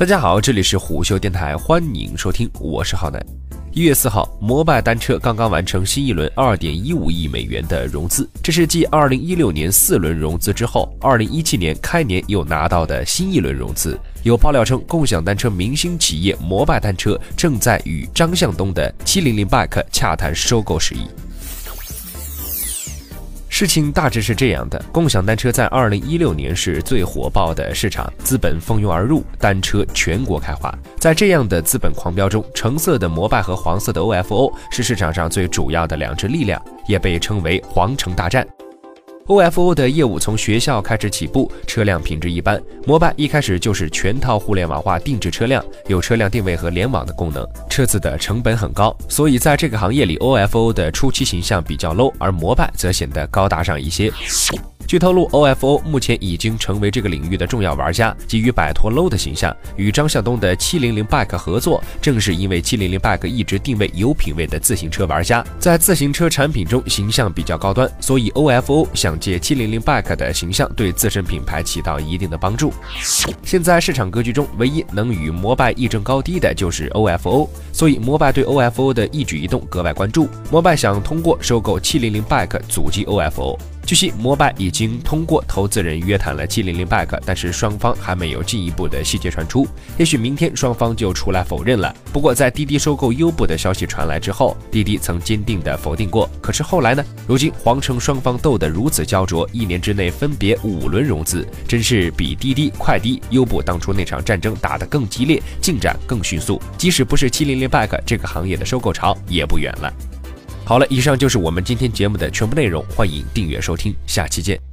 大家好，这里是虎嗅电台，欢迎收听，我是浩南。一月四号，摩拜单车刚刚完成新一轮二点一五亿美元的融资，这是继二零一六年四轮融资之后，二零一七年开年又拿到的新一轮融资。有爆料称，共享单车明星企业摩拜单车正在与张向东的七零零 bike 洽谈收购事宜。事情大致是这样的：共享单车在二零一六年是最火爆的市场，资本蜂拥而入，单车全国开花。在这样的资本狂飙中，橙色的摩拜和黄色的 OFO 是市场上最主要的两支力量，也被称为“皇城大战”。OFO 的业务从学校开始起步，车辆品质一般。摩拜一开始就是全套互联网化定制车辆，有车辆定位和联网的功能。车子的成本很高，所以在这个行业里，OFO 的初期形象比较 low，而摩拜则显得高大上一些。据透露，OFO 目前已经成为这个领域的重要玩家，急于摆脱 low 的形象，与张向东的700 bike 合作，正是因为700 bike 一直定位有品位的自行车玩家，在自行车产品中形象比较高端，所以 OFO 想借700 bike 的形象对自身品牌起到一定的帮助。现在市场格局中，唯一能与摩拜一争高低的就是 OFO，所以摩拜对 OFO 的一举一动格外关注。摩拜想通过收购700 bike 阻击 OFO。据悉，摩拜已经通过投资人约谈了700 bike，但是双方还没有进一步的细节传出。也许明天双方就出来否认了。不过，在滴滴收购优步的消息传来之后，滴滴曾坚定的否定过。可是后来呢？如今黄城双方斗得如此焦灼，一年之内分别五轮融资，真是比滴滴、快滴、优步当初那场战争打得更激烈，进展更迅速。即使不是700 bike，这个行业的收购潮也不远了。好了，以上就是我们今天节目的全部内容，欢迎订阅收听，下期见。